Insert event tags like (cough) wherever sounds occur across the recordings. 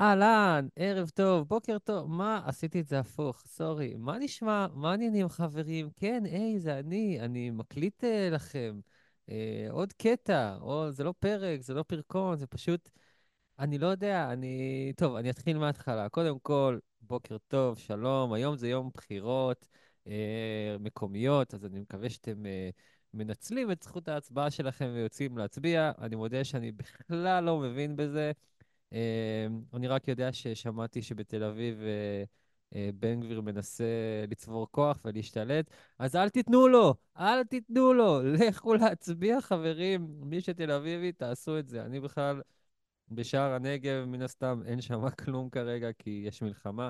אהלן, ערב טוב, בוקר טוב. מה, עשיתי את זה הפוך, סורי. מה נשמע? מה העניינים, חברים? כן, היי, זה אני, אני מקליט uh, לכם. Uh, עוד קטע, או זה לא פרק, זה לא פרקון, זה פשוט... אני לא יודע, אני... טוב, אני אתחיל מההתחלה. קודם כל, בוקר טוב, שלום. היום זה יום בחירות uh, מקומיות, אז אני מקווה שאתם uh, מנצלים את זכות ההצבעה שלכם ויוצאים להצביע. אני מודה שאני בכלל לא מבין בזה. אה, אני רק יודע ששמעתי שבתל אביב אה, אה, בן גביר מנסה לצבור כוח ולהשתלט, אז אל תיתנו לו, אל תיתנו לו, (laughs) לכו להצביע, חברים. מי שתל אביבי, תעשו את זה. אני בכלל בשער הנגב, מן הסתם, אין שם (laughs) כלום כרגע, כי יש מלחמה.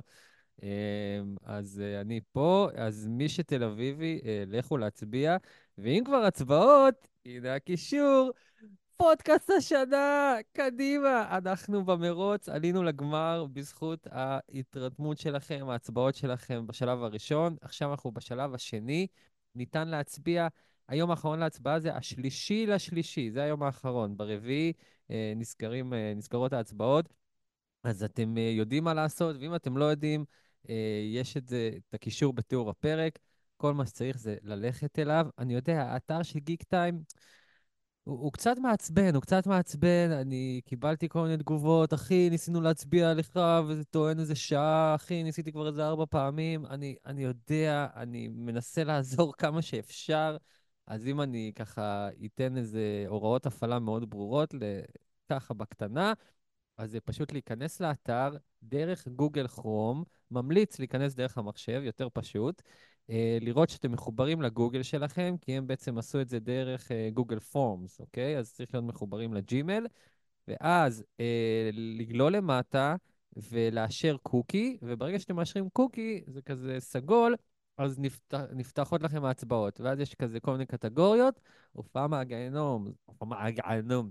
אז אני פה, אז מי שתל אביבי, לכו להצביע. ואם כבר הצבעות, הנה הקישור. פודקאסט השנה, קדימה. אנחנו במרוץ, עלינו לגמר בזכות ההתרתמות שלכם, ההצבעות שלכם בשלב הראשון. עכשיו אנחנו בשלב השני. ניתן להצביע. היום האחרון להצבעה זה השלישי לשלישי, זה היום האחרון. ברביעי אה, נסגרים, אה, נסגרות ההצבעות. אז אתם אה, יודעים מה לעשות, ואם אתם לא יודעים, יש את זה, את הקישור בתיאור הפרק. כל מה שצריך זה ללכת אליו. אני יודע, האתר של גיק טיים... הוא, הוא קצת מעצבן, הוא קצת מעצבן, אני קיבלתי כל מיני תגובות, אחי, ניסינו להצביע לך, וזה טוען איזה שעה, אחי, ניסיתי כבר איזה ארבע פעמים. אני, אני יודע, אני מנסה לעזור (laughs) כמה שאפשר, אז אם אני ככה אתן איזה הוראות הפעלה מאוד ברורות, ככה בקטנה, אז זה פשוט להיכנס לאתר דרך גוגל כרום, ממליץ להיכנס דרך המחשב, יותר פשוט. אה, לראות שאתם מחוברים לגוגל שלכם, כי הם בעצם עשו את זה דרך גוגל פורמס, אוקיי? אז צריך להיות מחוברים לג'ימל, ואז אה, לגלול למטה ולאשר קוקי, וברגע שאתם מאשרים קוקי, זה כזה סגול, אז נפתח, נפתחות לכם ההצבעות, ואז יש כזה כל מיני קטגוריות. הופעה מהגיהנום, הופעה מהגיהנום,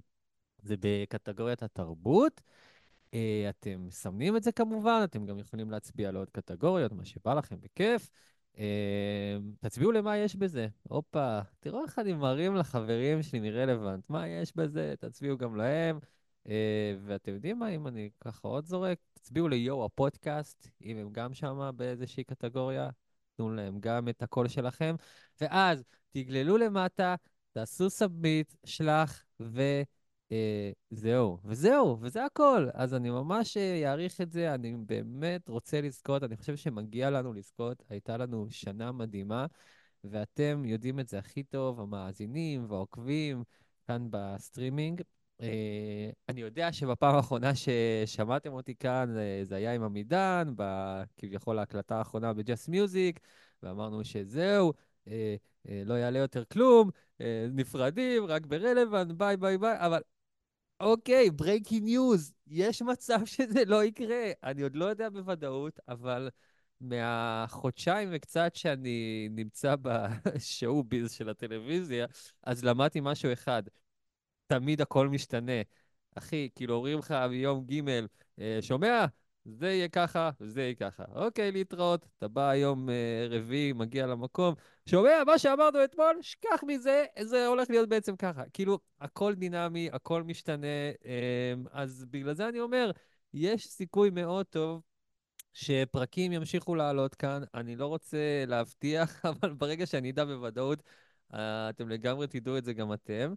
זה בקטגוריית התרבות. אה, אתם מסמנים את זה כמובן, אתם גם יכולים להצביע על עוד קטגוריות, מה שבא לכם בכיף. אמ, תצביעו למה יש בזה. הופה, תראו איך אני מרים לחברים שלי מרלוונט. מה יש בזה? תצביעו גם להם. אה, ואתם יודעים מה, אם אני ככה עוד זורק, תצביעו ליו הפודקאסט, אם הם גם שם באיזושהי קטגוריה, תנו להם גם את הקול שלכם. ואז תגללו למטה, תעשו submit, שלח, ו... אה, זהו, וזהו, וזה הכל. אז אני ממש אה, אעריך את זה, אני באמת רוצה לזכות, אני חושב שמגיע לנו לזכות. הייתה לנו שנה מדהימה, ואתם יודעים את זה הכי טוב, המאזינים והעוקבים כאן בסטרימינג. אה, אני יודע שבפעם האחרונה ששמעתם אותי כאן, אה, זה היה עם עמידן, כביכול ההקלטה האחרונה בג'ס מיוזיק, ואמרנו שזהו, לא יעלה יותר כלום, נפרדים, רק ברלוונט, ביי ביי ביי, אבל אוקיי, breaking news, יש מצב (laughs) שזה לא יקרה. אני עוד לא יודע בוודאות, אבל מהחודשיים וקצת שאני נמצא בשואו ביז של הטלוויזיה, אז למדתי משהו אחד, תמיד הכל משתנה. אחי, כאילו אומרים לך ביום ג', אה, שומע? זה יהיה ככה, וזה יהיה ככה. אוקיי, להתראות. אתה בא היום אה, רביעי, מגיע למקום, שומע, מה שאמרנו אתמול, שכח מזה, זה הולך להיות בעצם ככה. כאילו, הכל דינמי, הכל משתנה, אה, אז בגלל זה אני אומר, יש סיכוי מאוד טוב שפרקים ימשיכו לעלות כאן. אני לא רוצה להבטיח, (laughs) אבל ברגע שאני אדע בוודאות, אה, אתם לגמרי תדעו את זה גם אתם.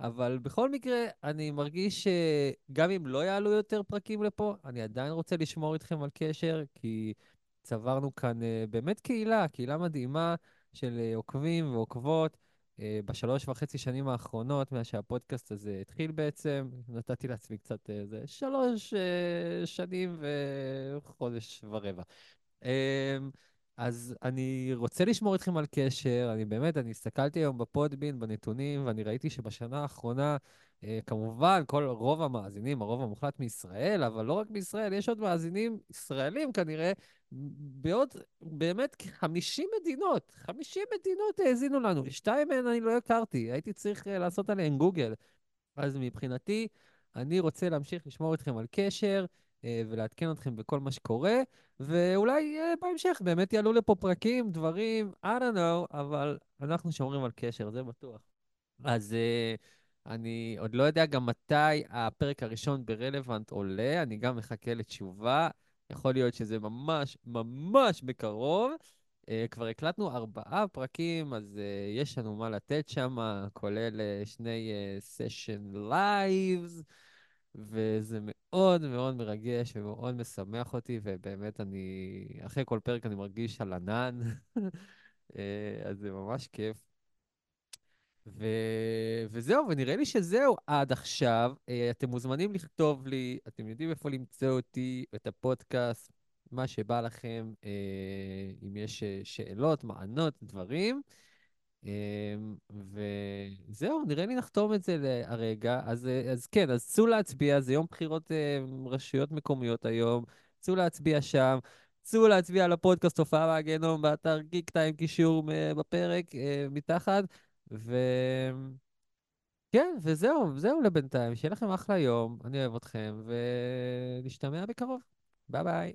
אבל בכל מקרה, אני מרגיש שגם אם לא יעלו יותר פרקים לפה, אני עדיין רוצה לשמור איתכם על קשר, כי צברנו כאן uh, באמת קהילה, קהילה מדהימה של uh, עוקבים ועוקבות. Uh, בשלוש וחצי שנים האחרונות, מאז שהפודקאסט הזה התחיל בעצם, נתתי לעצמי קצת איזה שלוש שנים וחודש ורבע. אז אני רוצה לשמור איתכם על קשר, אני באמת, אני הסתכלתי היום בפודבין, בנתונים, ואני ראיתי שבשנה האחרונה, אה, כמובן, כל רוב המאזינים, הרוב המוחלט מישראל, אבל לא רק מישראל, יש עוד מאזינים ישראלים כנראה, בעוד באמת 50 מדינות, 50 מדינות האזינו לנו, שתיים מהן אני לא הכרתי, הייתי צריך אה, לעשות עליהן גוגל. אז מבחינתי, אני רוצה להמשיך לשמור איתכם על קשר. אה, ולעדכן אתכם בכל מה שקורה, ואולי אה, בהמשך באמת יעלו לפה פרקים, דברים, I don't know, אבל אנחנו שומרים על קשר, זה בטוח. אז uh, אני עוד לא יודע גם מתי הפרק הראשון ברלוונט עולה, אני גם מחכה לתשובה. יכול להיות שזה ממש ממש בקרוב. Uh, כבר הקלטנו ארבעה פרקים, אז uh, יש לנו מה לתת שם, כולל אה, שני session אה, lives, וזה מאוד מאוד מרגש ומאוד משמח אותי, ובאמת אני, אחרי כל פרק אני מרגיש על ענן, אה, (laughs) אז זה ממש כיף. ו... וזהו, ונראה לי שזהו עד עכשיו. אה, אתם מוזמנים לכתוב לי, אתם יודעים איפה למצוא אותי, את הפודקאסט, מה שבא לכם, אה, אם יש אה, שאלות, מענות, דברים. וזהו, נראה לי נחתום את זה הרגע. אז, אז כן, אז צאו להצביע, זה יום בחירות רשויות מקומיות היום. צאו להצביע שם. צאו להצביע על הפודקאסט הופעה מהגיהנום באתר גיק טיים, קישור בפרק מתחת. ו... כן, וזהו, זהו לבינתיים. שיהיה לכם אחלה יום, אני אוהב אתכם, ונשתמע בקרוב. ביי ביי.